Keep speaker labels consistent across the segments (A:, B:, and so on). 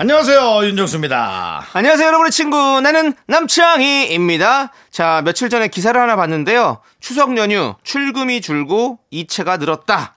A: 안녕하세요 윤정수입니다.
B: 안녕하세요, 여러분의 친구. 나는 남창희입니다. 자, 며칠 전에 기사를 하나 봤는데요. 추석 연휴 출금이 줄고 이체가 늘었다.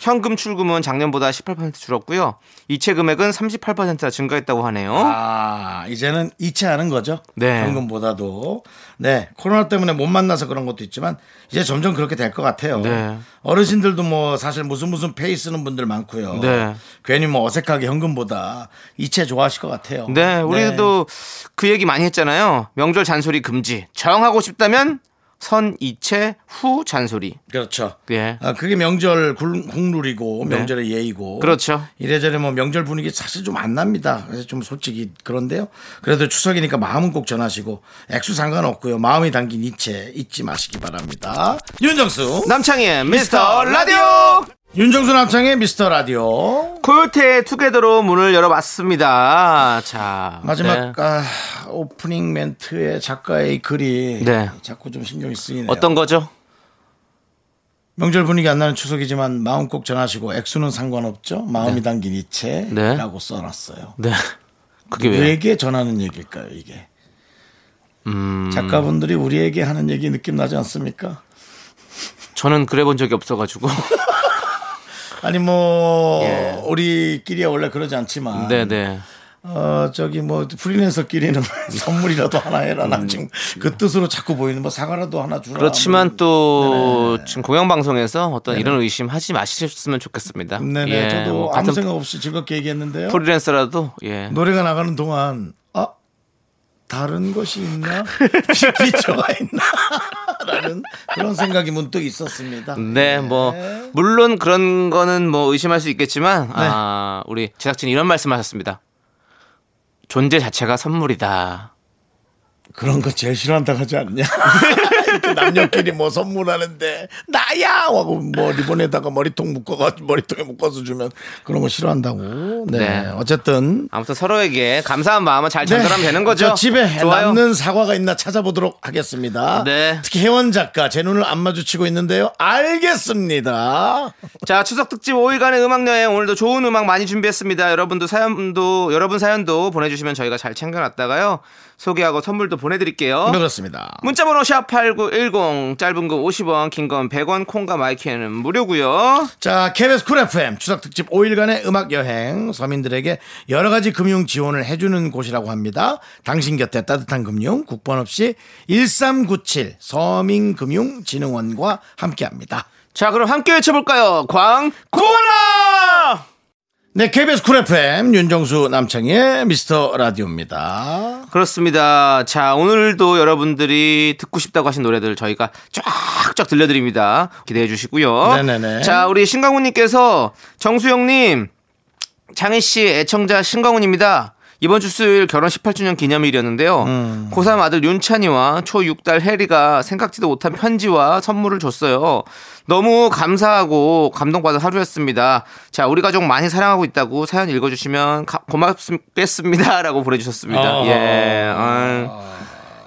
B: 현금 출금은 작년보다 18% 줄었고요. 이체 금액은 38%나 증가했다고 하네요.
A: 아 이제는 이체하는 거죠.
B: 네.
A: 현금보다도 네 코로나 때문에 못 만나서 그런 것도 있지만 이제 점점 그렇게 될 것 같아요.
B: 네.
A: 어르신들도 뭐 사실 무슨 무슨 페이 쓰는 분들 많고요.
B: 네.
A: 괜히 뭐 어색하게 현금보다 이체 좋아하실 것 같아요.
B: 네, 우리도 그 얘기 많이 했잖아요. 명절 잔소리 금지. 정하고 싶다면 선 이체 후 잔소리.
A: 그렇죠.
B: 예.
A: 아, 그게 명절 굴- 국룰이고
B: 네.
A: 명절의 예의고.
B: 그렇죠.
A: 이래저래 뭐 명절 분위기 사실 좀 안 납니다. 그래서 좀 솔직히 그런데요. 그래도 추석이니까 마음은 꼭 전하시고 액수 상관없고요. 마음이 담긴 이체 잊지 마시기 바랍니다. 윤정수.
B: 남창희의 미스터 라디오!
A: 윤정수 남창의 미스터 라디오.
B: 코요태 투게더로 문을 열어봤습니다. 자.
A: 마지막
B: 네.
A: 아, 오프닝 멘트의 작가의 글이
B: 네.
A: 자꾸 좀 신경이 쓰이네요.
B: 어떤 거죠?
A: 명절 분위기 안 나는 추석이지만 마음 꼭 전하시고 액수는 상관없죠. 마음이 담긴
B: 네.
A: 이체라고 써놨어요.
B: 네. 그게 왜?
A: 우리에게 전하는 얘기일까요, 이게?
B: 음.
A: 작가분들이 우리에게 하는 얘기 느낌 나지 않습니까?
B: 저는 그래 본 적이 없어가지고.
A: 아니 뭐
B: 예.
A: 우리끼리야 원래 그러지 않지만
B: 네네.
A: 어 저기 뭐 프리랜서끼리는 선물이라도 하나 해라 나 지금 그 뜻으로 자꾸 보이는 뭐 사과라도 하나 주라
B: 음. 그렇지만
A: 뭐.
B: 또 지금 공영 방송에서 어떤 이런 의심 하지 마셨으면 좋겠습니다.
A: 네네
B: 예,
A: 저도
B: 뭐
A: 아무 생각 없이 즐겁게 얘기했는데요
B: 프리랜서라도 예.
A: 노래가 나가는 동안 아 다른 것이 있나 피처가 있나 라는 그런 생각이 문득 있었습니다
B: 네, 뭐 물론 그런 거는 뭐 의심할 수 있겠지만
A: 네.
B: 아, 우리 제작진이 이런 말씀하셨습니다. 존재 자체가 선물이다.
A: 그런 거 제일 싫어한다고 하지 않냐? 남녀끼리 뭐 선물하는데 나야 하고 뭐 리본에다가 머리통 묶어가 머리통에 묶어서 주면 그런 거 싫어한다고. 네.
B: 네.
A: 어쨌든
B: 아무튼 서로에게 감사한 마음을 잘 전달하면 되는 거죠.
A: 저 집에
B: 좋아요.
A: 남는 사과가 있나 찾아보도록 하겠습니다.
B: 네.
A: 특히 혜원 작가 제 눈을 안 마주치고 있는데요. 알겠습니다.
B: 자, 추석 특집 5일간의 음악 여행 오늘도 좋은 음악 많이 준비했습니다. 여러분도 사연도 여러분 사연도 보내주시면 저희가 잘 챙겨놨다가요 소개하고 선물도 보내드릴게요.
A: 그렇습니다.
B: 문자번호 샵 8910 짧은 거 50원 긴 건 100원 콩과 마이크는 무료고요.
A: 자, KBS 쿨 FM 추석 특집 5일간의 음악 여행 서민들에게 여러 가지 금융 지원을 해주는 곳이라고 합니다. 당신 곁에 따뜻한 금융 국번 없이 1397 서민금융진흥원과 함께합니다.
B: 자 그럼 함께 외쳐볼까요? 광고라!
A: 네, KBS 쿨 FM 윤정수 남창의 미스터 라디오입니다.
B: 그렇습니다. 자 오늘도 여러분들이 듣고 싶다고 하신 노래들 저희가 쫙쫙 들려드립니다. 기대해 주시고요.
A: 네네네.
B: 자 우리 신강훈님께서 정수영님 장희 씨 애청자 신강훈입니다. 이번 주 수요일 결혼 18주년 기념일이었는데요.
A: 음.
B: 고3 아들 윤찬이와 초6딸 혜리가 생각지도 못한 편지와 선물을 줬어요. 너무 감사하고 감동받은 하루였습니다. 자, 우리 가족 많이 사랑하고 있다고 사연 읽어주시면 가- 고맙겠습니다. 라고 보내주셨습니다.
A: 아.
B: 예. 아유,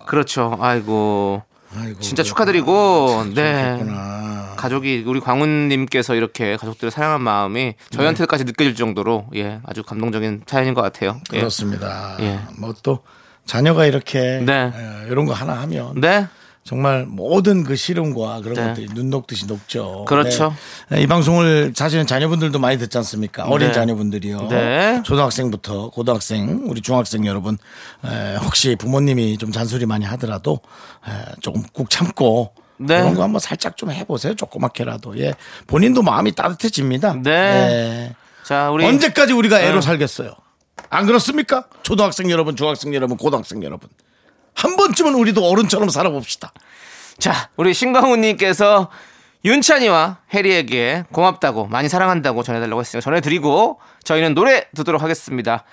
B: 그렇죠. 아이고.
A: 아이고,
B: 진짜 축하드리고, 네.
A: 그렇구나.
B: 가족이 우리 광훈님께서 이렇게 가족들을 사랑하는 마음이 저희한테까지 느껴질 정도로 예 아주 감동적인 사연인 것 같아요. 예.
A: 그렇습니다.
B: 예.
A: 뭐 또 자녀가 이렇게
B: 네.
A: 에, 이런 거 하나 하면
B: 네,
A: 정말 모든 그 시름과 그런
B: 네.
A: 것들이 눈 녹듯이 녹죠.
B: 그렇죠.
A: 네. 이 방송을 사실은 자녀분들도 많이 듣지 않습니까? 어린
B: 네.
A: 자녀분들이요.
B: 네.
A: 초등학생부터 고등학생, 우리 중학생 여러분, 에, 혹시 부모님이 좀 잔소리 많이 하더라도 에, 조금 꾹 참고
B: 네.
A: 그런 거 한번 살짝 좀 해보세요. 조그맣게라도. 예. 본인도 마음이 따뜻해집니다.
B: 네.
A: 예.
B: 자 우리
A: 언제까지 우리가 애로
B: 어.
A: 살겠어요? 안 그렇습니까? 초등학생 여러분, 중학생 여러분, 고등학생 여러분. 한 번쯤은 우리도 어른처럼 살아봅시다.
B: 자 우리 신광훈님께서 윤찬이와 해리에게 고맙다고 많이 사랑한다고 전해달라고 했으니까 전해드리고 저희는 노래 듣도록 하겠습니다.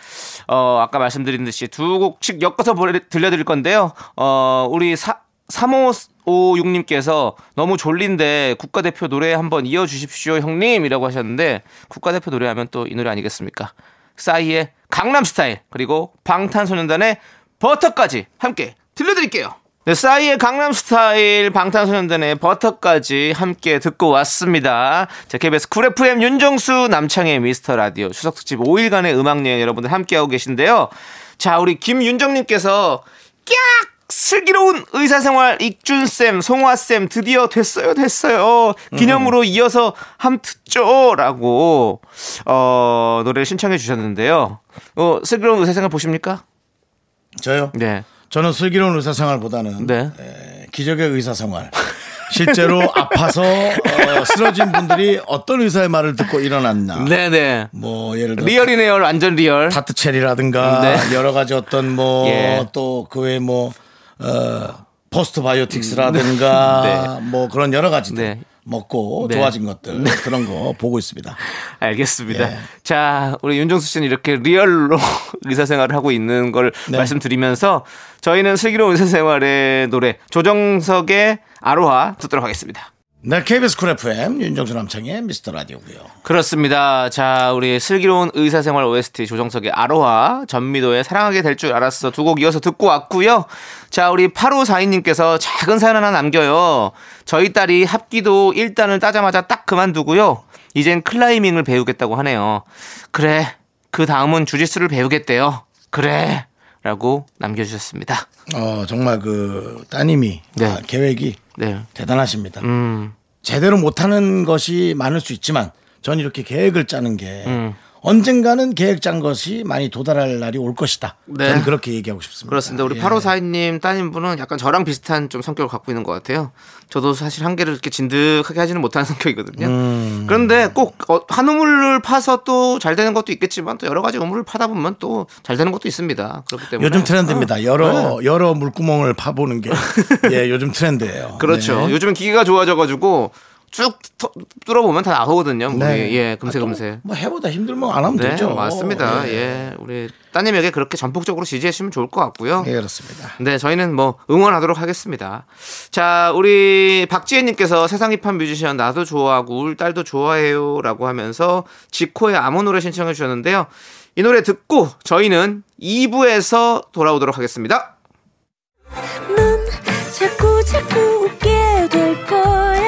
B: 어, 아까 말씀드린 듯이 두 곡씩 엮어서 들려드릴 건데요. 어, 우리 사, 3556님께서 너무 졸린데 국가대표 노래 한번 이어주십시오 형님 이라고 하셨는데 국가대표 노래하면 또 이 노래 아니겠습니까? 싸이의 강남 스타일 그리고 방탄소년단의 버터까지 함께 들려드릴게요. 네, 싸이의 강남 스타일 방탄소년단의 버터까지 함께 듣고 왔습니다. 자, KBS 쿨 FM 윤정수 남창희의 미스터 라디오 추석특집 5일간의 음악여행 여러분들 함께하고 계신데요. 자, 우리 김윤정님께서 깍! 슬기로운 의사생활 익준쌤, 송화쌤 드디어 됐어요, 됐어요. 기념으로 이어서 함 듣죠. 라고, 어, 노래를 신청해 주셨는데요. 어, 슬기로운 의사생활 보십니까?
A: 저요?
B: 네.
A: 저는 슬기로운 의사생활보다는
B: 네.
A: 에, 기적의 의사생활. 실제로 아파서 어, 쓰러진 분들이 어떤 의사의 말을 듣고 일어났나.
B: 네네.
A: 뭐 예를 들어
B: real이네요, 완전
A: real. tart cherry라든가
B: 네.
A: 여러 가지 어떤 뭐
B: 예.
A: 또그 외에 뭐 어, postbiotics라든가
B: 네.
A: 뭐 그런 여러 가지들
B: 네.
A: 먹고
B: 네.
A: 좋아진 것들 그런 거 보고 있습니다.
B: 알겠습니다.
A: 예.
B: 자, 우리 윤정수 씨는 이렇게 real로 의사 생활을 하고 있는 걸
A: 네.
B: 말씀드리면서 저희는 슬기로운 의사 생활의 노래 조정석의 아로하 듣도록 하겠습니다.
A: 네, KBS 쿨 FM 윤정수 남창희의 미스터 라디오고요.
B: 그렇습니다. 자, 우리 슬기로운 의사생활 OST 조정석의 아로하, 전미도의 사랑하게 될 줄 알았어 두 곡 이어서 듣고 왔고요. 자, 우리 8542님께서 작은 사연 하나 남겨요. 저희 딸이 합기도 1단을 따자마자 딱 그만두고요. 이젠 클라이밍을 배우겠다고 하네요. 그래, 그 다음은 주짓수를 배우겠대요. 그래. 라고 남겨주셨습니다.
A: 어 정말 그 따님이
B: 네.
A: 아, 계획이
B: 네.
A: 대단하십니다.
B: 음,
A: 제대로 못하는 것이 많을 수 있지만 전 이렇게 계획을 짜는 게
B: 음.
A: 언젠가는 계획 짠 것이 많이 도달할 날이 올 것이다.
B: 네.
A: 저는 그렇게 얘기하고 싶습니다.
B: 그렇습니다. 우리
A: 예.
B: 8542님 따님분은 약간 저랑 비슷한 좀 성격을 갖고 있는 것 같아요. 저도 사실 한 개를 이렇게 진득하게 하지는 못하는 성격이거든요.
A: 음. 그런데
B: 그런데 꼭 어, 한 우물을 파서 또 잘 되는 것도 있겠지만 또 여러 가지 우물을 파다 보면 또 잘 되는 것도 있습니다. 그렇기 때문에
A: 요즘 트렌드입니다.
B: 어,
A: 여러
B: 네.
A: 여러 물구멍을 파보는 게 예, 요즘 트렌드예요.
B: 그렇죠.
A: 네.
B: 요즘은 기계가 좋아져 가지고 쭉 터- 뚫어보면 다 나오거든요. 물이.
A: 네.
B: 예, 금세
A: 아, 또
B: 금세.
A: 뭐 해보다 힘들면 안 하면
B: 네,
A: 되죠.
B: 맞습니다.
A: 예.
B: 예, 우리 따님에게 그렇게 전폭적으로 지지해주시면 좋을 것 같고요.
A: 예, 그렇습니다.
B: 네, 저희는 뭐 응원하도록 하겠습니다. 자, 우리 박지혜님께서 세상 힙한 뮤지션 나도 좋아하고 울 딸도 좋아해요라고 하면서 지코의 아무 노래 신청해 주셨는데요. 이 노래 듣고 저희는 2부에서 돌아오도록 하겠습니다.
C: 넌 자꾸 자꾸 웃게 될 거야.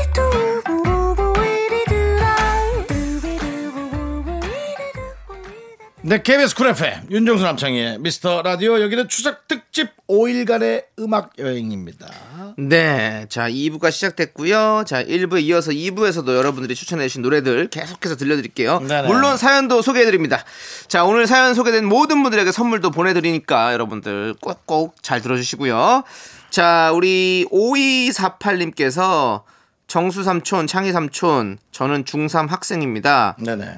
A: 네, KBS 쿨 FM 윤정수 남창희의 미스터 라디오 여기는 추석 특집 5일간의 음악 여행입니다.
B: 네. 자, 2부가 시작됐고요. 자, 1부에 이어서 2부에서도 여러분들이 추천해 주신 노래들 계속해서 들려드릴게요.
A: 네네.
B: 물론 사연도 소개해드립니다. 자, 오늘 사연 소개된 모든 분들에게 선물도 보내드리니까 여러분들 꼭꼭 잘 들어주시고요. 자, 우리 5248님께서 정수 삼촌, 창희 삼촌, 저는 중3 학생입니다.
A: 네네.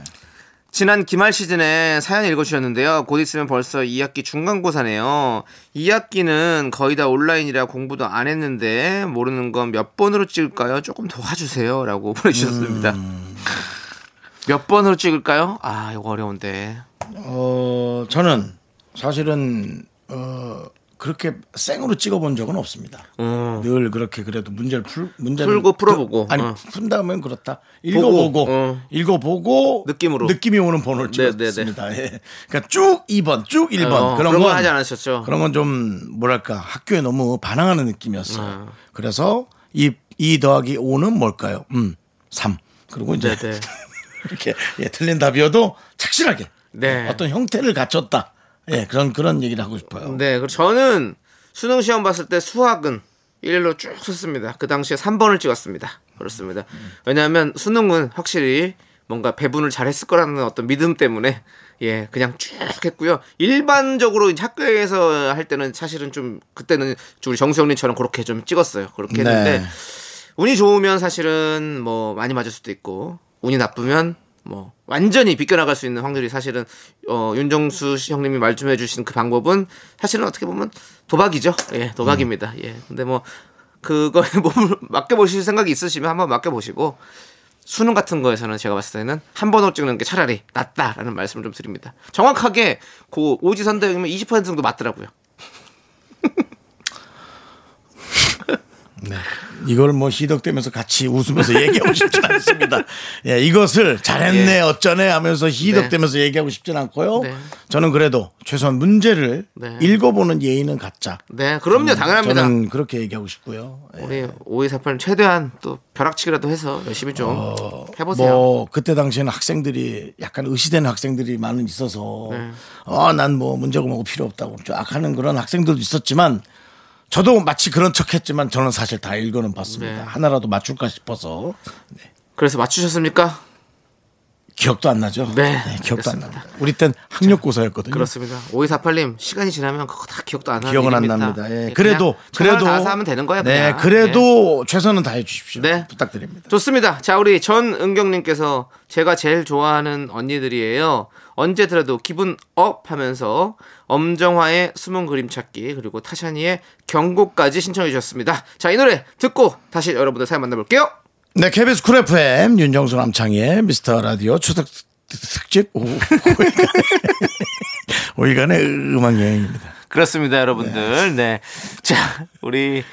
B: 지난 기말 시즌에 사연 읽어주셨는데요. 곧 있으면 벌써 2학기 중간고사네요. 2학기는 거의 다 온라인이라 공부도 안 했는데 모르는 건 몇 번으로 찍을까요? 조금 도와주세요. 라고 보내주셨습니다. 몇 번으로 찍을까요? 아, 이거 어려운데.
A: 어, 저는 사실은 어, 그렇게 생으로 찍어본 적은 없습니다.
B: 어.
A: 늘 그렇게 그래도 문제를 풀 문제를
B: 풀고 풀어보고.
A: 그, 아니
B: 어.
A: 푼 다음엔 그렇다. 읽어보고
B: 보고, 어.
A: 읽어보고
B: 느낌으로.
A: 느낌이 오는 번호를
B: 네,
A: 찍었습니다. 예. 그러니까 쭉 2번, 쭉 1번
B: 어,
A: 그런
B: 그런 건건 하지 않으셨죠?
A: 그런 건 좀 뭐랄까 학교에 너무 반항하는 느낌이었어요.
B: 어.
A: 그래서 이, 2 더하기 5는 뭘까요? 음, 3. 그리고 이제. 이렇게 예, 틀린 답이어도 착실하게
B: 네.
A: 어떤 형태를 갖췄다. 예, 그런 그런 얘기를 하고 싶어요.
B: 네, 그리고 저는 수능 시험 봤을 때 수학은 1일로 쭉 썼습니다. 그 당시에 3번을 찍었습니다. 그렇습니다. 왜냐하면 수능은 확실히 뭔가 배분을 잘했을 거라는 어떤 믿음 때문에 예 그냥 쭉 했고요. 일반적으로 학교에서 할 때는 사실은 좀 그때는 우리 정수영님처럼 그렇게 좀 찍었어요. 그렇게 했는데
A: 네.
B: 운이 좋으면 사실은 뭐 많이 맞을 수도 있고 운이 나쁘면 뭐 완전히 비껴나갈 수 있는 확률이 사실은 어 윤정수 씨 형님이 말씀해 주신 그 방법은 사실은 어떻게 보면 도박이죠. 예, 도박입니다. 예. 근데 뭐 그거에 몸을 맡겨 보실 생각이 있으시면 한번 맡겨 보시고 수능 같은 거에서는 제가 봤을 때는 한 번으로 찍는 게 차라리 낫다라는 말씀을 좀 드립니다. 정확하게 그 오지선다형이면 20% 정도 맞더라고요.
A: 이걸 뭐 희덕대면서 같이 웃으면서 얘기하고 싶진 않습니다. 예, 이것을 잘했네
B: 예.
A: 어쩌네 하면서 희덕대면서 얘기하고 싶진 않고요.
B: 네.
A: 저는 그래도 최소한 문제를
B: 네.
A: 읽어보는 예의는 갖자.
B: 네, 그럼요, 당연합니다.
A: 저는 그렇게 얘기하고 싶고요. 예.
B: 우리 5248님 최대한 또 벼락치기라도 해서 열심히 좀 해보세요.
A: 뭐 그때 당시에는 학생들이 약간 의시되는 학생들이 많은 있어서
B: 네.
A: 어난 뭐 문제고 뭐고 필요 없다고 쫙 하는 그런 학생들도 있었지만 저도 마치 그런 척했지만 저는 사실 다 읽어는 봤습니다.
B: 네.
A: 하나라도 맞출까 싶어서
B: 그래서 맞추셨습니까?
A: 기억도 안 나죠.
B: 네,
A: 기억도 안
B: 알겠습니다.
A: 납니다. 우리 땐 학력고사였거든요.
B: 그렇습니다. 5248님 시간이 지나면 그거 다 기억도 안 나는
A: 기억은 안. 납니다. 예.
B: 네,
A: 그래도 그래도
B: 다해서 하면 되는 거예요.
A: 네. 그래도 최선은 다해 주십시오.
B: 네.
A: 부탁드립니다.
B: 좋습니다. 자, 우리 전은경님께서 제가 제일 좋아하는 언니들이에요. 언제 들어도 기분 up 하면서 엄정화의 숨은 그림 찾기 그리고 타샤니의 경고까지 신청해 주셨습니다. 자, 이 노래 듣고 다시 여러분들 사연 만나볼게요.
A: 네, KBS 쿨 FM 윤정수 남창희의 미스터 라디오 추석 특집 오- 오일간의 음악 여행입니다.
B: 그렇습니다, 여러분들. 네. 자, 우리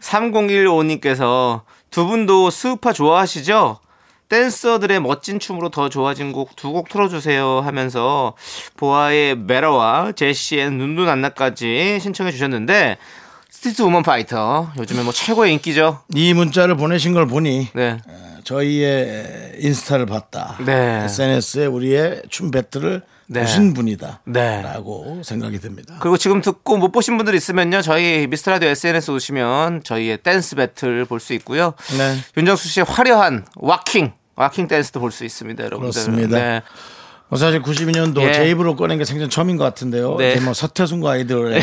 B: 3015님께서 두 분도 스우파 좋아하시죠? 댄서들의 멋진 춤으로 더 좋아진 곡 두 곡 틀어주세요 하면서 보아의 메라와 제시의 눈누난나까지 신청해 주셨는데 스트리트 우먼 파이터 요즘에 뭐 최고의 인기죠.
A: 이 문자를 보내신 걸 보니
B: 네.
A: 저희의 인스타를 봤다.
B: 네.
A: SNS에 우리의 춤 배틀을
B: 네.
A: 보신 분이다.
B: 네.
A: 라고 생각이 듭니다.
B: 그리고 지금 듣고 못 보신 분들 있으면요. 저희 미스터라디오 SNS 오시면 저희의 댄스 배틀 볼 수 있고요.
A: 네.
B: 윤정수 씨의 화려한 waacking, waacking 댄스도 볼 수 있습니다, 여러분들.
A: 그렇습니다.
B: 네.
A: 뭐 사실 92년도
B: 예.
A: 제 입으로 꺼낸 게 생전 처음인 것 같은데요.
B: 네.
A: 뭐 서태순과 아이들의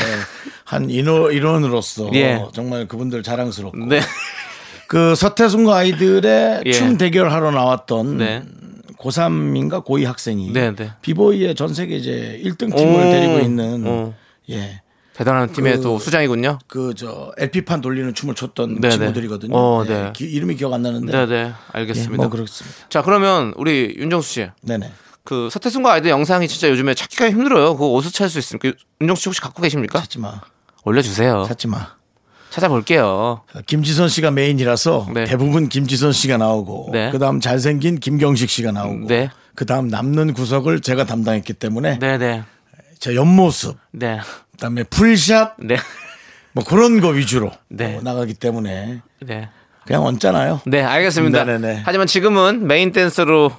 A: 한 인호, 일원으로서
B: 예.
A: 정말 그분들 자랑스럽고
B: 네.
A: 그 서태순과 아이들의
B: 예.
A: 춤 대결하러 나왔던
B: 네.
A: 고3인가 고2 학생이
B: 네, 네.
A: 비보이의 전 세계 이제 1등 팀을
B: 오.
A: 데리고 있는
B: 어.
A: 예.
B: 대단한 팀의
A: 그-
B: 또 수장이군요.
A: 그 저 LP판 돌리는 춤을 췄던
B: 네, 네.
A: 친구들이거든요.
B: 어,
A: 예.
B: 네.
A: 기- 이름이 기억 안 나는데.
B: 네, 네.
A: 예,
B: 알겠습니다.
A: 뭐 그렇습니다.
B: 자, 그러면 우리 윤정수 씨.
A: 네네.
B: 그 서태순과 아이들 영상이 진짜 요즘에 찾기가 힘들어요. 그거 어디서 찾을 수 있습니까? 윤정수 씨 혹시 갖고 계십니까?
A: 찾지 마.
B: 올려주세요.
A: 찾지 마.
B: 찾아볼게요.
A: 김지선 씨가 메인이라서
B: 네.
A: 대부분 김지선 씨가 나오고
B: 네.
A: 그다음 잘생긴 김경식 씨가 나오고
B: 네.
A: 그다음 남는 구석을 제가 담당했기 때문에
B: 네, 네.
A: 제 옆모습
B: 네.
A: 그다음에 full shot
B: 네.
A: 뭐 그런 거 위주로
B: 네.
A: 어, 나가기 때문에
B: 네.
A: 그냥 얹잖아요.
B: 네, 알겠습니다.
A: 네네네.
B: 하지만 지금은 메인 댄서로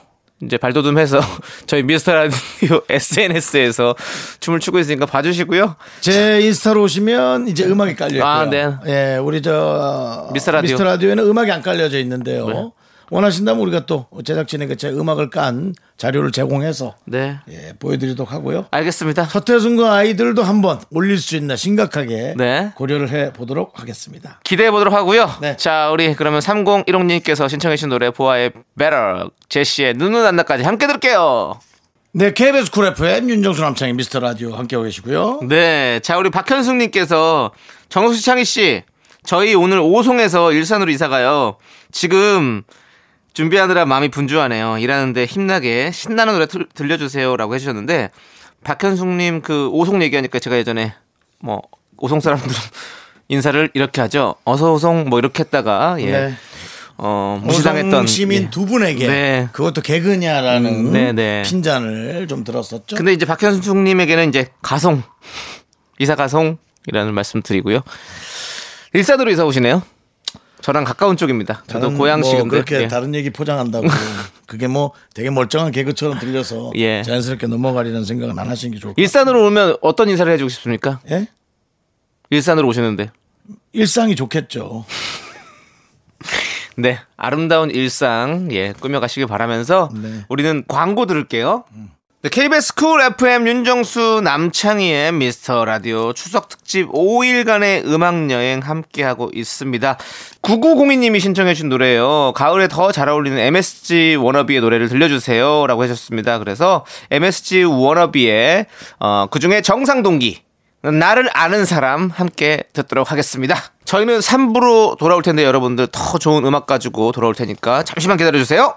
B: 이제 발돋움해서 저희 미스터 라디오 SNS에서 춤을 추고 있으니까 봐주시고요.
A: 제 인스타로 오시면 이제 음악이 깔려 있고요.
B: 아, 네.
A: 예, 우리 저
B: 미스터 라디오.
A: 에는 음악이 안 깔려져 있는데요.
B: 네.
A: 원하신다면 우리가 또 제작진에게 제 음악을 깐 자료를 제공해서
B: 네,
A: 예, 보여드리도록 하고요.
B: 알겠습니다.
A: 서태순과 아이들도 한번 올릴 수 있나 심각하게
B: 네.
A: 고려를 해 보도록 하겠습니다.
B: 기대해 보도록 하고요.
A: 네.
B: 자, 우리 그러면 3015님께서 신청해 주신 노래 보아의 Better, 제시의 눈누난나까지 함께 들을게요.
A: 네, KBS 쿨 FM 윤정수 남창희 미스터 라디오 함께하고 계시고요.
B: 네, 자 우리 박현숙님께서 정수 창희 씨, 저희 오늘 오송에서 일산으로 이사 가요. 지금 준비하느라 마음이 분주하네요. 일하는데 힘나게 신나는 노래 틀- 들려주세요라고 해주셨는데 박현숙님 그 오송 얘기하니까 제가 예전에 뭐 오송 사람들은 인사를 이렇게 하죠. 어서 오송 뭐 이렇게 했다가 예.
A: 네.
B: 어, 무시당했던
A: 시민
B: 예.
A: 두 분에게
B: 네.
A: 그것도 개그냐라는
B: 음, 네, 네.
A: 핀잔을 좀 들었었죠.
B: 근데 이제 박현숙님에게는 이제 가송 이사 가송이라는 말씀 드리고요. 일산으로 이사 오시네요. 저랑 가까운 쪽입니다. 저도 고향식인데.
A: 뭐 그렇게
B: 예.
A: 다른 얘기 포장한다고 그게 뭐 되게 멀쩡한 개그처럼 들려서
B: 예.
A: 자연스럽게 넘어가리는 생각은 안 하시는 게 좋을 것
B: 일산으로 오면 어떤 인사를 해주고 싶습니까?
A: 같아요. 예?
B: 일산으로 오시는데.
A: 일상이 좋겠죠.
B: 네, 아름다운 일상 예 꾸며가시길 바라면서
A: 네.
B: 우리는 광고 들을게요. 네, KBS 쿨 FM 윤정수 남창희의 미스터 라디오 추석 특집 5일간의 음악 여행 함께하고 있습니다. 9902님이 신청해주신 노래예요. 가을에 더 잘 어울리는 MSG 워너비의 노래를 들려주세요라고 하셨습니다. 그래서 MSG 워너비의 어, 그 중에 정상동기 나를 아는 사람 함께 듣도록 하겠습니다. 저희는 3부로 돌아올 텐데 여러분들 더 좋은 음악 가지고 돌아올 테니까 잠시만 기다려주세요.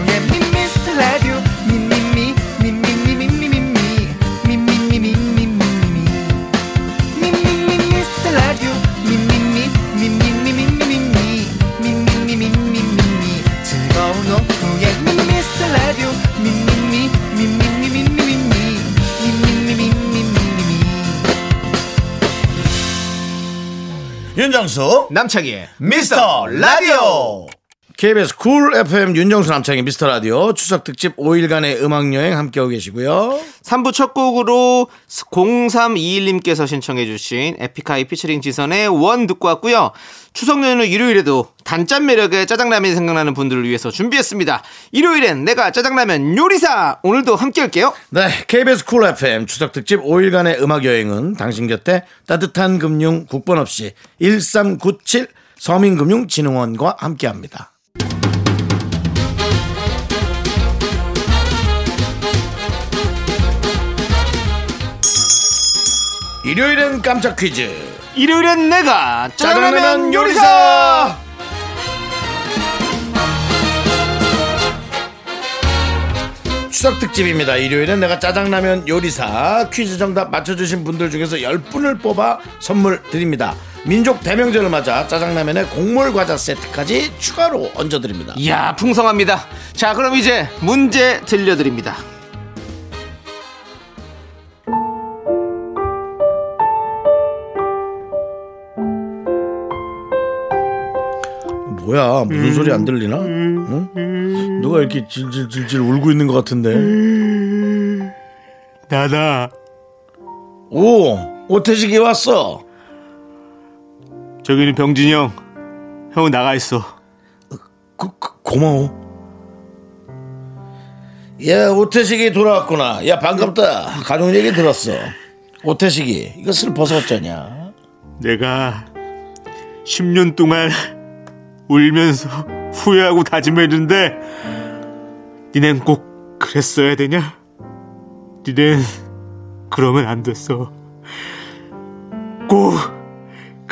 A: 윤정수
B: 남창희의
A: 미스터 라디오 KBS 쿨 FM 윤정수 남창희 미스터 라디오 추석 특집 5일간의 음악 여행 함께하고 계시고요.
B: 3부 첫 곡으로 0321님께서 신청해 주신 에픽하이 피처링 지선의 One 듣고 왔고요. 추석 연휴 일요일에도 단짠 매력의 짜장라면이 생각나는 분들을 위해서 준비했습니다. 일요일엔 내가 짜장라면 요리사! 오늘도 함께 할게요.
A: 네, KBS 쿨 FM 추석 특집 5일간의 음악 여행은 당신 곁에 따뜻한 금융 국번 없이 1397 서민금융진흥원과 함께합니다. 일요일엔 깜짝 퀴즈.
B: 일요일엔 내가
A: 짜장라면!
B: 요리사!
A: 추석 특집입니다. 일요일엔 내가 짜장라면 요리사 퀴즈 정답 맞춰주신 분들 중에서 10분을 뽑아 선물 드립니다. 민족 대명절을 맞아 짜장라면에 곡물 과자 세트까지 추가로 얹어드립니다.
B: 이야, 풍성합니다. 자, 그럼 이제 문제 들려드립니다.
A: 뭐야 무슨 소리 안 들리나? 응? 누가 이렇게 질질질질 울고 있는 것 같은데?
B: 나다.
A: 오 오태식이 왔어.
B: 저기는 병진이 형. 형은 나가 있어.
A: 고, 고- 고 마워. 야 오태식이 돌아왔구나. 야 반갑다. 가족 얘기 들었어. 오태식이 이거 슬퍼서 어쩌냐?
D: 내가 10년 동안 울면서 후회하고 다짐했는데 니넨 꼭 그랬어야 되냐? 니넨 그러면 안 됐어. 꼭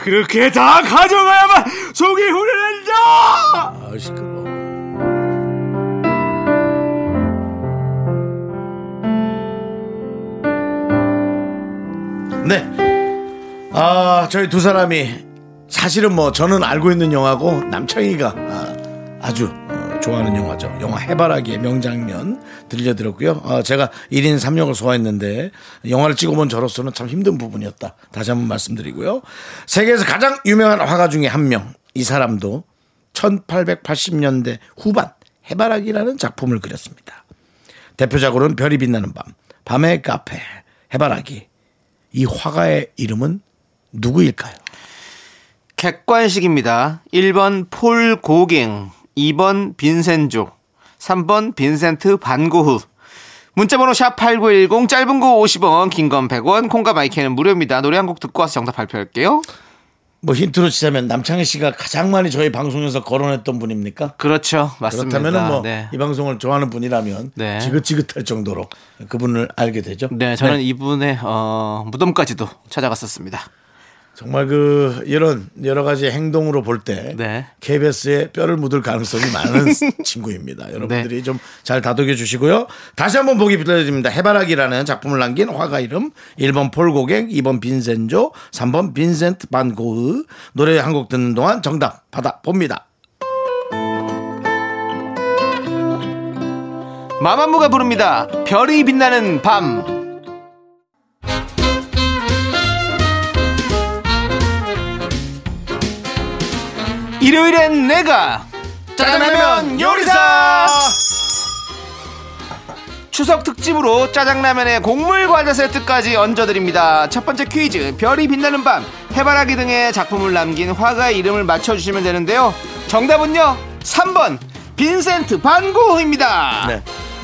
D: 그렇게 다 가져가야만 속이 후련한다!
A: 아 시끄러. 네. 아 저희 두 사람이 사실은 뭐 저는 알고 있는 영화고 남창희가 아, 주 좋아하는 영화죠. 영화 해바라기의 명장면 들려드렸고요. 아, 제가 1인 3역을 소화했는데 영화를 찍어본 저로서는 참 힘든 부분이었다. 다시 한번 말씀드리고요. 세계에서 가장 유명한 화가 중에 한 명. 이 사람도 1880년대 후반 해바라기라는 작품을 그렸습니다. 대표작으로는 별이 빛나는 밤, 밤의 카페, 해바라기. 이 화가의 이름은 누구일까요?
B: 객관식입니다. 1번 폴 고갱, 2번 빈센조, 3번 빈센트 반고흐. 문자번호 샵 8910 짧은 거 50원 긴 건 100원 콩과 마이크는 무료입니다. 노래 한 곡 듣고 와서 정답 발표할게요.
A: 뭐 힌트로 치자면 남창희 씨가 가장 많이 저희 방송에서 거론했던 분입니까?
B: 그렇죠. 맞습니다.
A: 그렇다면은 뭐이
B: 네.
A: 방송을 좋아하는 분이라면
B: 네.
A: 지긋지긋할 정도로 그분을 알게 되죠.
B: 네, 저는 이분의 어, 무덤까지도 찾아갔었습니다.
A: 정말 그 이런 여러 가지 행동으로 볼때
B: 네.
A: KBS에 뼈를 묻을 가능성이 많은 친구입니다. 여러분들이 좀잘 다독여 주시고요. 다시 한번 보기 부탁드립니다. 해바라기라는 작품을 남긴 화가 이름 1번 폴 고갱, 2번 빈센조, 3번 빈센트 반 고흐 노래 한 곡 듣는 동안 정답 받아 봅니다.
B: 마마무가 부릅니다. 별이 빛나는 밤. 일요일엔 내가 짜장라면 요리사 추석 특집으로 짜장라면에 곡물 과자 세트까지 얹어드립니다. 첫 번째 퀴즈 별이 빛나는 밤 해바라기 등의 작품을 남긴 화가의 이름을 맞춰주시면 되는데요. 정답은요 3번 빈센트 반고흐입니다.
A: 네.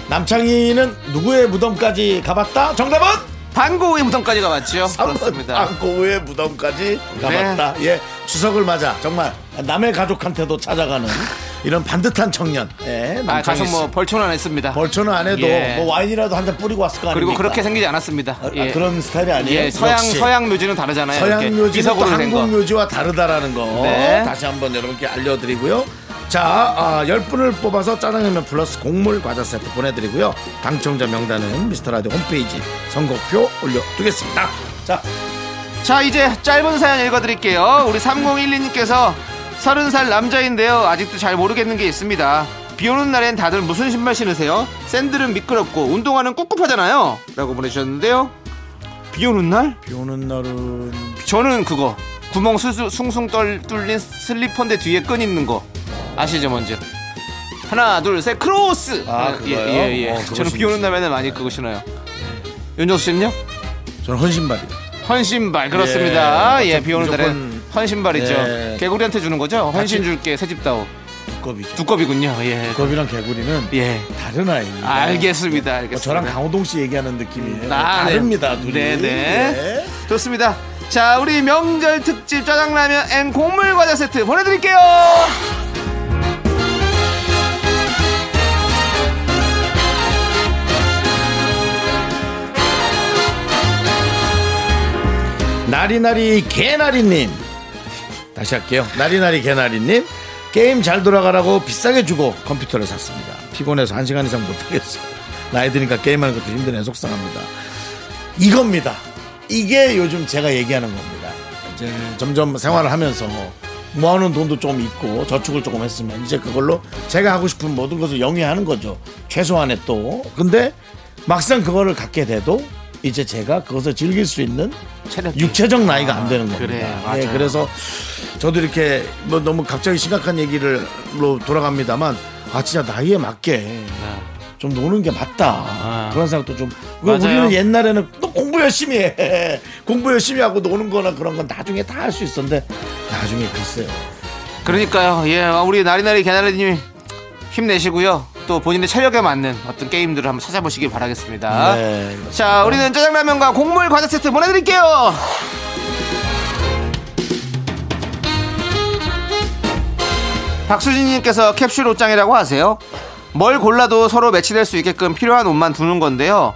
A: 남창희는 누구의 무덤까지 가봤다? 정답은?
B: 반고흐의 무덤까지 가봤죠.
A: 3번
B: 그렇습니다.
A: 안고의 무덤까지 가봤다.
B: 네.
A: 예, 추석을 맞아 정말 남의 가족한테도 찾아가는 이런 반듯한 청년. 예,
B: 아, 가서. 뭐 벌초는 안 했습니다.
A: 벌초는 안 해도
B: 예.
A: 뭐 와인이라도 한 잔 뿌리고 왔을 거
B: 그리고
A: 아닙니까?
B: 그렇게 생기지 않았습니다.
A: 아,
B: 예.
A: 그런 스타일이 아니에요.
B: 예, 서양
A: 역시.
B: 서양 묘지는 다르잖아요.
A: 서양 묘지는
B: 거.
A: 한국 묘지와 다르다라는 거
B: 네.
A: 다시 한번 여러분께 알려드리고요. 자, 아, 10분을 뽑아서 짜장라면 플러스 곡물 과자 세트 보내드리고요. 당첨자 명단은 미스터라디오 홈페이지 선곡표 올려두겠습니다. 자,
B: 자 이제 짧은 사연 읽어드릴게요 우리 3012님께서 30살 남자인데요 아직도 잘 모르겠는 게 있습니다 비 오는 날엔 다들 무슨 신발 신으세요? 샌들은 미끄럽고 운동화는 꿉꿉하잖아요 라고 보내주셨는데요 비 오는 날?
A: 비 오는 날은
B: 저는 그거 구멍 수수, 숭숭 떨, 뚫린 슬리퍼인데 뒤에 끈 있는 거 아시죠 먼저 하나 둘 셋 크로스
A: 아,
B: 예,
A: 그거요?
B: 예, 예.
A: 어, 그거
B: 저는 비 오는
A: 신으시죠.
B: 날에는 많이 그거 신어요 윤정수 씨는요?
A: 저는 헌신발이요.
B: 헌신발 그렇습니다.
A: 예,
B: 예, 비 오는
A: 무조건-
B: 날엔 헌신발이죠.
A: 예.
B: 개구리한테 주는 거죠. 헌신 줄게 새집다오.
A: 두꺼비죠.
B: 두꺼비군요. 예.
A: 두꺼비랑 개구리는
B: 예.
A: 다른 아이입니다.
B: 알겠습니다.
A: 뭐
B: 알겠습니다.
A: 저랑 강호동 씨 얘기하는 느낌이에요.
B: 아, 네.
A: 다릅니다, 둘이.
B: 네, 네.
A: 예.
B: 좋습니다. 자, 우리 명절 특집 짜장라면 and 곡물 과자 세트 보내드릴게요.
A: 나리나리 개나리님. 다시 할게요. 나리나리 개나리님. 게임 잘 돌아가라고 비싸게 주고 컴퓨터를 샀습니다. 피곤해서 한 시간 이상 못하겠어요. 나이 드니까 게임하는 것도 힘드네. 속상합니다. 이겁니다 이게 요즘 제가 얘기하는 겁니다 이제 점점 생활을 하면서 모아놓은 돈도 좀 있고 저축을 조금 했으면 이제 그걸로 제가 하고 싶은 모든 것을 영위하는 거죠 최소한의 또 근데 막상 그거를 갖게 돼도 이제 제가 그것을 즐길 수 있는
B: 체력이.
A: 육체적 나이가 안 되는 겁니다.
B: 그래요,
A: 예. 그래서 저도 이렇게 뭐 너무 갑자기 심각한 얘기로 돌아갑니다만 아 진짜 나이에 맞게 좀 노는 게 맞다 그런 생각도 좀왜
B: 네. 맞아요.
A: 우리는 옛날에는 또 열심히 해 공부 열심히 하고 노는 거나 그런 건 나중에 다 할 수 있었는데 나중에 글쎄요
B: 그러니까요. 예, 우리 나리나리 개나리님 힘내시고요. 또 본인의 체력에 맞는 어떤 게임들을 한번 찾아보시길 바라겠습니다.
A: 네,
B: 자, 우리는 짜장라면과 곡물 과자 세트 보내드릴게요. 박수진님께서 캡슐 옷장이라고 하세요. 뭘 골라도 서로 매치될 수 있게끔 필요한 옷만 두는 건데요.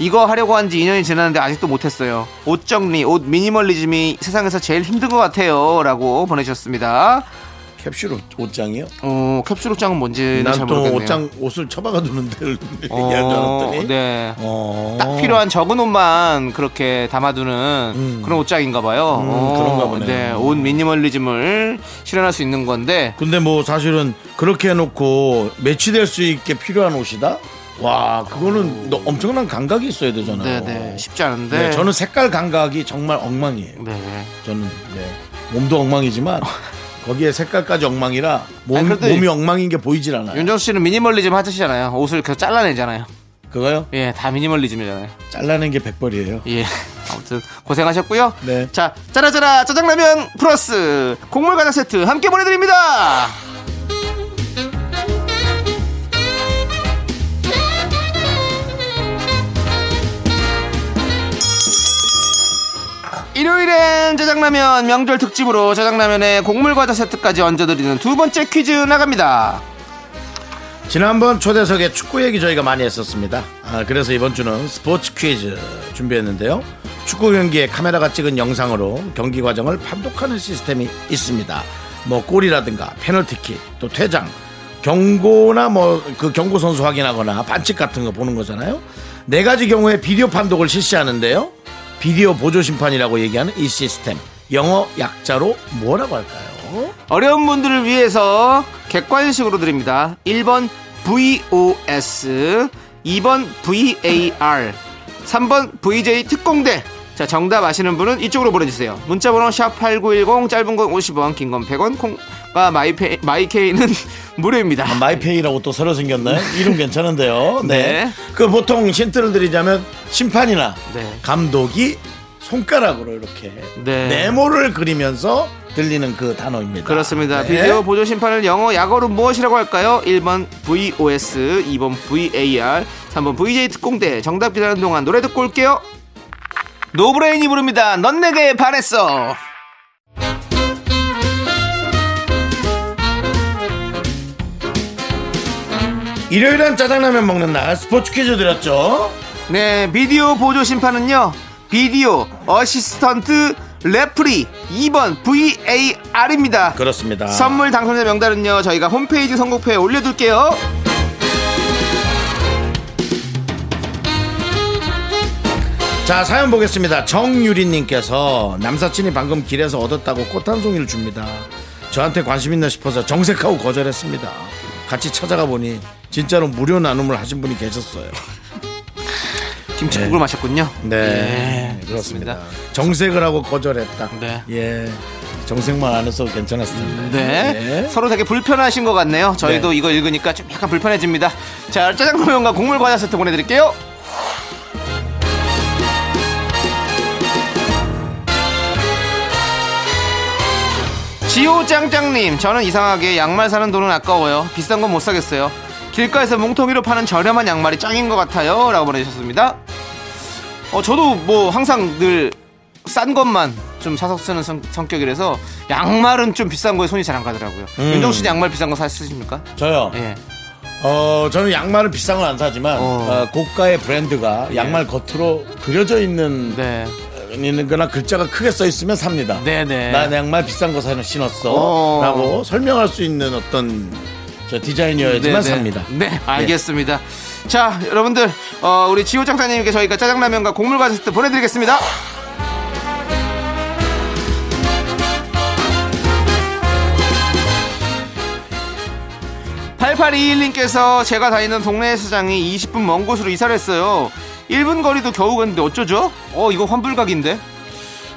B: 이거 하려고 한 지 2년이 지났는데 아직도 못했어요. 옷 정리, 옷 미니멀리즘이 세상에서 제일 힘든 것 같아요. 라고 보내주셨습니다.
A: 캡슐 옷- 옷장이요?
B: 어, 캡슐 옷장은 뭔지는
A: 잘난 또. 옷장 옷을 처박아 두는 데를
B: 어,
A: 얘기한 줄 알았더니
B: 네.
A: 어.
B: 딱 필요한 적은 옷만 그렇게 담아두는 그런 옷장인가 봐요.
A: 음,
B: 어,
A: 그런가 보네요.
B: 네, 옷 미니멀리즘을 실현할 수 있는 건데
A: 근데 뭐 사실은 그렇게 해놓고 매치될 수 있게 필요한 옷이다? 와 그거는 너 엄청난 감각이 있어야 되잖아요.
B: 네, 네, 쉽지 않은데.
A: 네, 저는 색깔 감각이 정말 엉망이에요.
B: 네.
A: 저는 네, 몸도 엉망이지만 거기에 색깔까지 엉망이라 몸,
B: 아니, 그래도
A: 몸이 엉망인 게 보이질 않아요.
B: 윤정수 씨는 미니멀리즘 하시잖아요. 옷을 계속 잘라내잖아요.
A: 그거요?
B: 예, 다 미니멀리즘이잖아요.
A: 잘라낸 게 백벌이에요.
B: 예. 아무튼 고생하셨고요.
A: 네.
B: 자, 짜라짜라 짜장라면 플러스 곡물 과자 세트 함께 보내드립니다. 일요일엔 짜장라면 명절 특집으로 짜장라면에 곡물 과자 세트까지 얹어드리는 두 번째 퀴즈 나갑니다.
A: 지난번 초대석에 축구 얘기 저희가 많이 했었습니다. 아, 그래서 이번 주는 스포츠 퀴즈 준비했는데요. 축구 경기에 카메라가 찍은 영상으로 경기 과정을 판독하는 시스템이 있습니다. 뭐 골이라든가 페널티킥, 또 퇴장, 경고나 뭐 그 경고 선수 확인하거나 반칙 같은 거 보는 거잖아요. 네 가지 경우에 비디오 판독을 실시하는데요. 비디오 보조 심판이라고 얘기하는 이 시스템 영어 약자로 뭐라고 할까요?
B: 어려운 분들을 위해서 객관식으로 드립니다. 1번 VOS, 2번 VAR, 3번 VJ 특공대. 자, 정답 아시는 분은 이쪽으로 보내주세요. 문자번호 샵8910, 짧은 건 50원, 긴 건 100원, 콩 과 마이페이, 마이케이는 무료입니다.
A: 아, 마이페이라고 또 새로 생겼나요? 이름 괜찮은데요. 네.
B: 네.
A: 그 보통 힌트를 드리자면 심판이나
B: 네.
A: 감독이 손가락으로 이렇게
B: 네.
A: 네모를 그리면서 들리는 그 단어입니다.
B: 그렇습니다.
A: 네.
B: 비디오 보조 심판을 영어, 약어로 무엇이라고 할까요? 1번 VOS, 2번 VAR, 3번 VJ 특공대. 정답 기다리는 동안 노래 듣고 올게요. 노브레인이 부릅니다. 넌 내게 반했어.
A: 일요일은 짜장라면 먹는 날 스포츠 퀴즈 드렸죠.
B: 네, 비디오 보조 심판은요. video assistant referee 2번 VAR입니다.
A: 그렇습니다.
B: 선물 당첨자 명단은요. 저희가 홈페이지 선곡표에 올려둘게요.
A: 자 사연 보겠습니다. 정유리님께서 남사친이 방금 길에서 얻었다고 꽃 한 송이를 줍니다. 저한테 관심 있나 싶어서 정색하고 거절했습니다. 같이 찾아가 보니 진짜로 무료 나눔을 하신 분이 계셨어요.
B: 김치국을 마셨군요.
A: 네,
B: 예,
A: 그렇습니다. 정색을 하고 거절했다.
B: 네.
A: 예, 정색만 안 했어도 괜찮았을 텐데.
B: 네.
A: 예.
B: 서로 되게 불편하신 것 같네요. 저희도
A: 네.
B: 이거 읽으니까 좀 약간 불편해집니다. 자, 짜장면과 곡물 과자 세트 보내드릴게요. 지호짱짱님, 저는 이상하게 양말 사는 돈은 아까워요. 비싼 건 못 사겠어요. 길가에서 뭉텅이로 파는 저렴한 양말이 짱인 것 같아요. 라고 보내주셨습니다. 어, 저도 뭐 항상 늘 싼 것만 좀 사서 쓰는 성, 성격이라서 양말은 좀 비싼 거에 손이 잘 안 가더라고요.
A: 음.
B: 윤정 씨는 양말 비싼 거 사 쓰십니까?
A: 저요.
B: 예.
A: 어, 저는 양말을 비싼 건 안 사지만
B: 어.
A: 어, 고가의 브랜드가 양말 겉으로 그려져 있는
B: 네.
A: 있는 거나 글자가 크게 써 있으면 삽니다.
B: 네네.
A: 나 양말 비싼 거 사는 신었어.
B: 어.
A: 라고 설명할 수 있는 어떤 저 디자인이어야지만
B: 네네.
A: 삽니다.
B: 네, 알겠습니다. 자, 여러분들, 어, 우리 지호 장사님께 저희가 짜장라면과 곡물 과자 세트 보내드리겠습니다. (8821님께서) 제가 다니는 동네 시장이 20분 먼 곳으로 이사를 했어요 1분 거리도 겨우 갔는데 어쩌죠? 어 이거 환불각인데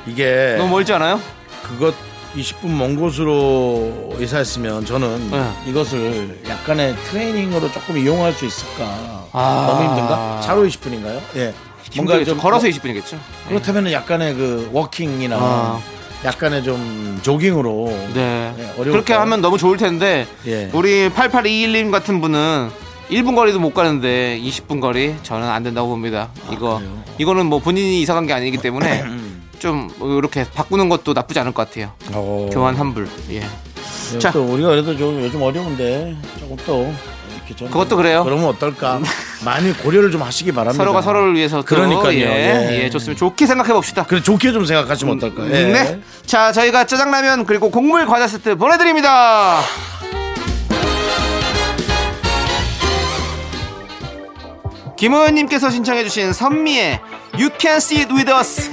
A: 이게
B: 너무 멀지 않아요?
A: 그것 20분 먼 곳으로 이사했으면 저는
B: 네.
A: 이것을 약간의 트레이닝으로 조금 이용할 수 있을까?
B: 아.
A: 너무 힘든가? 차로 20분인가요? 예. 뭔가 좀
B: 걸어서 20분이겠죠
A: 그렇다면 약간의 그 워킹이나
B: 아.
A: 약간의 좀 조깅으로
B: 네.
A: 네, 어려울까요?
B: 그렇게 하면 너무 좋을 텐데
A: 예.
B: 우리 8821님 같은 분은 1분 거리도 못 가는데 20분 거리 저는 안 된다고 봅니다. 이거
A: 아, 그래요? 음.
B: 이거는 뭐 본인이 이사 간 게 아니기 때문에 좀 이렇게 바꾸는 것도 나쁘지 않을 것 같아요.
A: 어.
B: 교환 환불. 예. 자.
A: 자, 또 우리가 그래도 좀 요즘 어려운데 조금 또 이렇게 좀
B: 그것도 그래요.
A: 그러면 어떨까? 많이 고려를 좀 하시기 바랍니다.
B: 서로가 서로를 위해서 또
A: 그러니까요.
B: 예,
A: 예.
B: 예, 좋습니다. 좋게 생각해 봅시다.
A: 그래 좋게 좀 생각하시면 어떨까? 예.
B: 네. 자, 저희가 짜장라면 그리고 곡물 과자 세트 보내드립니다. 김호연님께서 신청해주신 선미의 You Can See It With Us.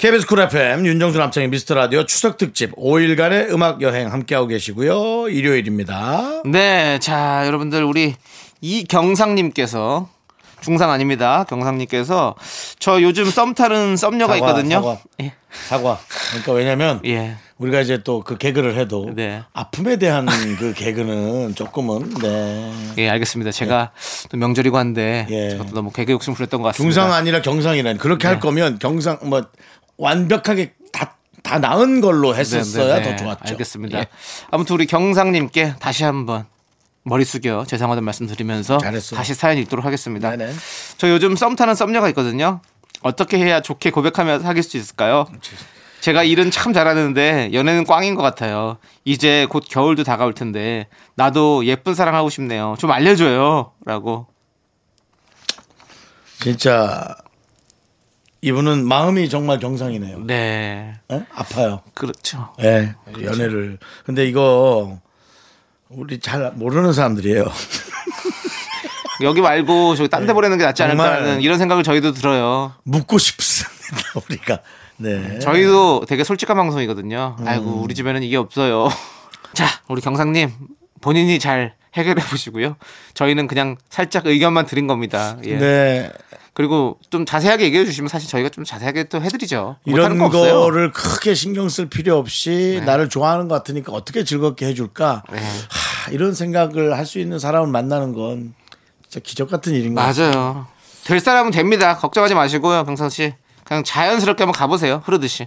A: KBS 쿨 FM 윤정수 남창의 미스터 라디오 추석 특집 5일간의 음악 여행 함께하고 계시고요. 일요일입니다.
B: 네, 자, 여러분들, 우리 이경상님께서 중상 아닙니다. 경상님께서 저 요즘 썸 타는 썸녀가
A: 사과,
B: 있거든요.
A: 사과.
B: 예.
A: 사과. 그러니까 왜냐면
B: 예.
A: 우리가 이제 또 그 개그를 해도
B: 네.
A: 아픔에 대한 그 개그는 조금은 네.
B: 예, 알겠습니다. 제가 또 명절이고 한데
A: 예.
B: 너무 개그 욕심 부렸던 것 같습니다.
A: 중상 아니라 경상이라니 그렇게 할
B: 네.
A: 거면 경상 뭐 완벽하게 다, 다 나은 걸로
B: 네,
A: 했었어야
B: 네, 네.
A: 더 좋았죠.
B: 알겠습니다.
A: 예.
B: 아무튼 우리 경상님께 다시 한번 머리 숙여 죄송하다는 말씀 드리면서
A: 잘했어요.
B: 다시 사연 읽도록 하겠습니다.
A: 네네.
B: 저 요즘 썸 타는 썸녀가 있거든요. 어떻게 해야 좋게 고백하며 사귈 수 있을까요? 제가 일은 참 잘하는데 연애는 꽝인 것 같아요. 이제 곧 겨울도 다가올 텐데 나도 예쁜 사랑 하고 싶네요. 좀 알려줘요.라고.
A: 진짜 이분은 마음이 정말 경상이네요.
B: 네,
A: 예? 아파요.
B: 그렇죠.
A: 예, 연애를. 근데 이거 우리 잘 모르는 사람들이에요.
B: 여기 말고 저기 딴 데 보내는 게 낫지
A: 네.
B: 않을까라는 이런 생각을 저희도 들어요.
A: 묻고 싶습니다. 우리가. 네.
B: 저희도 되게 솔직한 방송이거든요.
A: 음.
B: 아이고 우리 집에는 이게 없어요. 자 우리 경상님 본인이 잘 해결해 보시고요. 저희는 그냥 살짝 의견만 드린 겁니다. 예.
A: 네.
B: 그리고 좀 자세하게 얘기해 주시면 사실 저희가 좀 자세하게 또 해드리죠.
A: 이런
B: 거.
A: 거를 크게 신경 쓸 필요 없이
B: 네.
A: 나를 좋아하는 것 같으니까 어떻게 즐겁게 해줄까?
B: 네.
A: 하, 이런 생각을 할 수 있는 사람을 만나는 건 진짜 기적 같은 일인 것 같아요.
B: 맞아요. 될 사람은 됩니다. 걱정하지 마시고요, 경상 씨. 그냥 자연스럽게 한번 가보세요. 흐르듯이.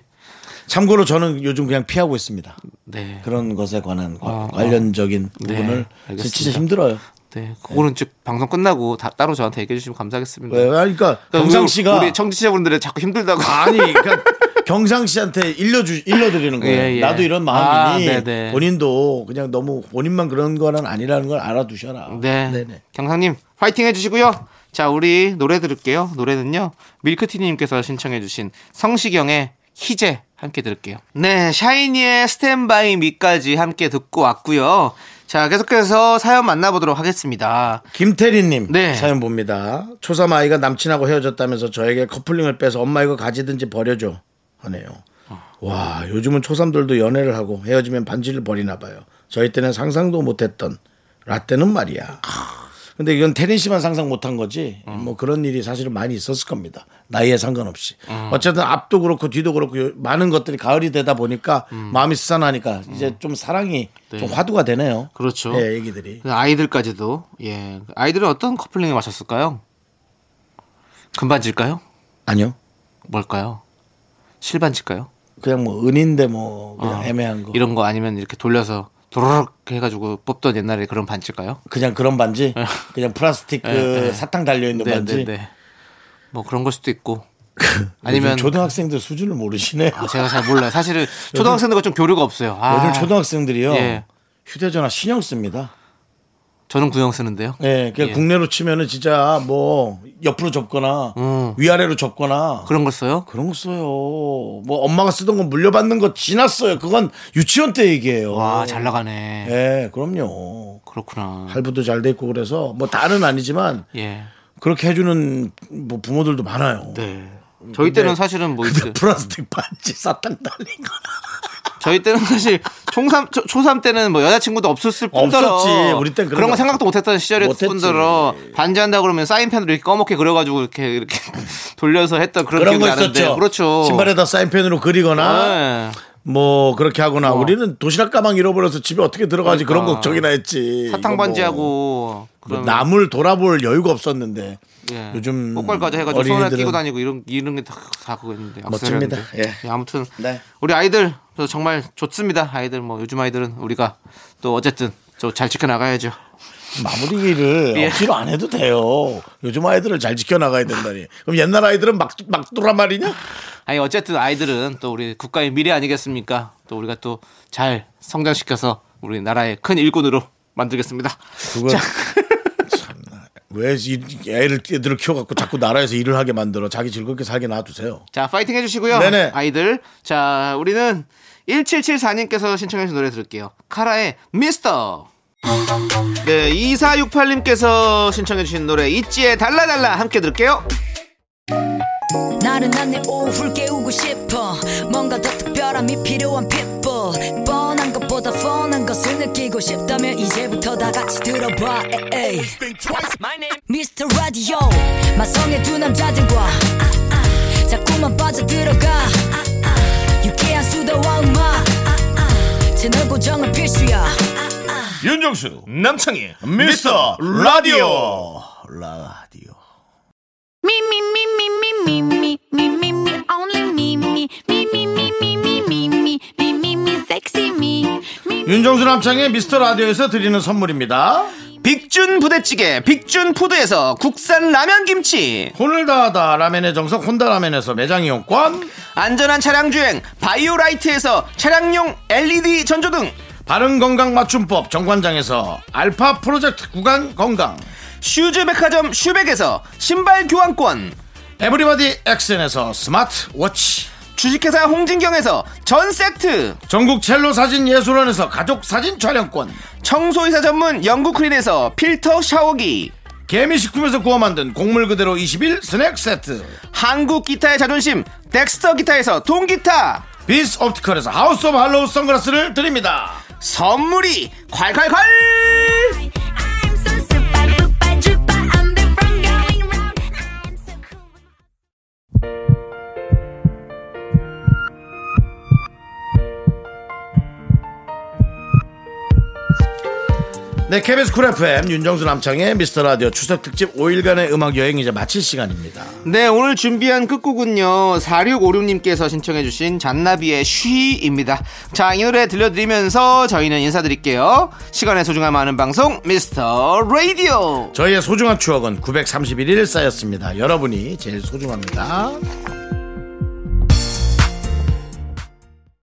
A: 참고로 저는 요즘 그냥 피하고 있습니다.
B: 네.
A: 그런 것에 관한 관-
B: 어, 어.
A: 관련적인
B: 네,
A: 부분을
B: 알겠습니다.
A: 진짜 힘들어요.
B: 네. 그거는 즉 방송 끝나고 다, 따로 저한테 얘기해 주시면 감사하겠습니다.
A: 왜? 그러니까
B: 그러니까
A: 경상 씨가
B: 우리 청취자분들은 자꾸 힘들다고.
A: 아니 그러니까 경상 씨한테 일러주 일러드리는 거예요.
B: 예, 예.
A: 나도 이런 마음이니
B: 아.
A: 본인도 그냥 너무 본인만 그런 거는 아니라는 걸 알아두셔라.
B: 네.
A: 네네.
B: 경상님 파이팅 해주시고요. 자 우리 노래 들을게요. 노래는요 밀크티님께서 신청해주신 성시경의 희재 함께 들을게요. 네 샤이니의 스탠바이 미까지 함께 듣고 왔고요. 자 계속해서 사연 만나보도록 하겠습니다.
A: 김태리님
B: 네.
A: 사연 봅니다. 초삼 아이가 남친하고 헤어졌다면서 저에게 커플링을 빼서 엄마 이거 가지든지 버려줘 하네요. 와 요즘은 초삼들도 연애를 하고 헤어지면 반지를 버리나 봐요. 저희 때는 상상도 못했던 라떼는 말이야. 근데 이건 태린 씨만 상상 못한 거지. 뭐 그런 일이 사실은 많이 있었을 겁니다. 나이에 상관없이. 어쨌든 앞도 그렇고 뒤도 그렇고 요- 많은 것들이 가을이 되다 보니까 마음이 스산하니까 이제 좀 사랑이 좀 화두가 되네요.
B: 그렇죠.
A: 예, 얘기들이.
B: 아이들까지도 예 아이들은 어떤 커플링에 맞췄을까요? 금반지일까요?
A: 아니요.
B: 뭘까요? 실반지일까요?
A: 그냥 뭐 은인데 뭐 그냥
B: 어,
A: 애매한 거.
B: 이런 거 아니면 이렇게 돌려서 도로록 해가지고 뽑던 옛날에 그런 반지일까요?
A: 그냥 그런 반지. 그냥 플라스틱 그
B: 네, 네.
A: 사탕 달려 있는 반지.
B: 네, 네, 네. 뭐 그런 걸 수도 있고
A: 아니면 초등학생들 수준을 모르시네요.
B: 아, 제가 잘 몰라요. 사실은 초등학생들과 좀 교류가 없어요. 아,
A: 요즘 초등학생들이요.
B: 예.
A: 휴대전화 신형 씁니다.
B: 저는 구형 쓰는데요.
A: 예, 그냥
B: 예.
A: 국내로 치면은 진짜 뭐 옆으로 접거나
B: 음.
A: 위아래로 접거나
B: 그런 걸 써요?
A: 그런 거 써요. 뭐 엄마가 쓰던 거 물려받는 거 지났어요. 그건 유치원 때 얘기예요.
B: 와, 잘 나가네.
A: 예, 그럼요.
B: 그렇구나.
A: 할부도 잘 돼 있고 그래서 뭐 다는 아니지만
B: 예.
A: 그렇게 해주는 뭐 부모들도 많아요.
B: 네. 저희 때는 사실은 뭐
A: 근데. 플라스틱 반지 사탕 달린 거.
B: 저희 때는 사실 총삼 초- 초삼 때는 뭐 여자친구도 없었을 뿐더러
A: 없었지. 우리 땐 그런
B: 그런
A: 거
B: 거 생각도 못했던 시절이었을
A: 못했지.
B: 뿐더러 반지한다 그러면 사인펜으로 이렇게 꺼먹게 그려가지고 이렇게 이렇게 돌려서 했던 그런,
A: 그런 거
B: 기억이 나는데
A: 있었죠.
B: 그렇죠.
A: 신발에다 사인펜으로 그리거나
B: 네.
A: 뭐 그렇게 하거나 우리는 도시락 가방 잃어버려서 집에 어떻게 들어가지 그런
B: 그러니까.
A: 걱정이나 했지.
B: 사탕
A: 뭐
B: 반지하고
A: 뭐
B: 그런
A: 남을 돌아볼 여유가 없었는데
B: 예.
A: 요즘
B: 꽃갈까지 해가지고 손에 끼고 다니고 이런 이런 게다다 그거 있는데
A: 멋집니다.
B: 악세사리인데.
A: 예.
B: 아무튼
A: 네.
B: 우리 아이들 저 정말 좋습니다. 아이들 뭐 요즘 아이들은 우리가 또 어쨌든 저잘 지켜 나가야죠.
A: 마무리를
B: 예.
A: 억지로 안 해도 돼요. 요즘 아이들을 잘 지켜나가야 된다니. 그럼 옛날 아이들은 막, 막 돌아 말이냐?
B: 아니 어쨌든 아이들은 또 우리 국가의 미래 아니겠습니까? 또 우리가 또 잘 성장시켜서 우리 나라의 큰 일꾼으로 만들겠습니다.
A: 그거 왜 이- 애를 애들을 키워갖고 자꾸 나라에서 일을 하게 만들어 자기 즐겁게 살게 놔두세요.
B: 자, 파이팅 해주시고요.
A: 네네.
B: 아이들. 자, 우리는 1774님께서 신청해주신 노래 들을게요. 카라의 미스터. 네, 2468님께서 신청해 주신 노래 있지의 달라달라 함께 들을게요.
E: 나른한 내 오후를 깨우고 싶어 뭔가 더 특별함이 필요한 people 뻔한 것보다 뻔한 것을 느끼고 싶다면 이제부터 다 같이 들어봐. Mr. Radio 마성의 두 남자들과 자꾸만 빠져들어가 유쾌한 수다와 음악 채널 고정은 필수야
A: 윤정수
B: 남창희
A: 미스터 라디오 라디오 윤정수 남창희 미스터 라디오에서 드리는 선물입니다.
B: 빅준 부대찌개 빅준 푸드에서 국산 라면 김치
A: 혼을 다하다 라면의 정석 혼다 라면에서 매장 이용권
B: 안전한 차량 주행 바이오라이트에서 차량용 LED 전조등
A: 바른 건강 맞춤법 정관장에서 알파 프로젝트 구간 건강.
B: 슈즈 백화점 슈백에서 신발 교환권.
A: 에브리바디 엑센에서 스마트 워치.
B: 주식회사 홍진경에서 전 세트.
A: 전국 첼로 사진 예술원에서 가족 사진 촬영권.
B: 청소이사 전문 영국 크린에서 필터 샤워기.
A: 개미식품에서 구워 만든 곡물 그대로 21 스낵 세트.
B: 한국 기타의 자존심 덱스터 기타에서 통기타.
A: 비스 옵티컬에서 하우스 오브 할로우 선글라스를 드립니다
B: 선물이 콸콸콸
A: 네 KBS 쿨 FM 윤정수 남창의 미스터 라디오 추석 특집 5일간의 음악 여행 이제 마칠 시간입니다.
B: 네 오늘 준비한 끝곡은요 4656님께서 신청해 주신 잔나비의 She입니다. 자 이 노래 들려드리면서 저희는 인사드릴게요. 시간의 소중함 아는 방송 미스터 라디오.
A: 저희의 소중한 추억은 931일 쌓였습니다. 여러분이 제일 소중합니다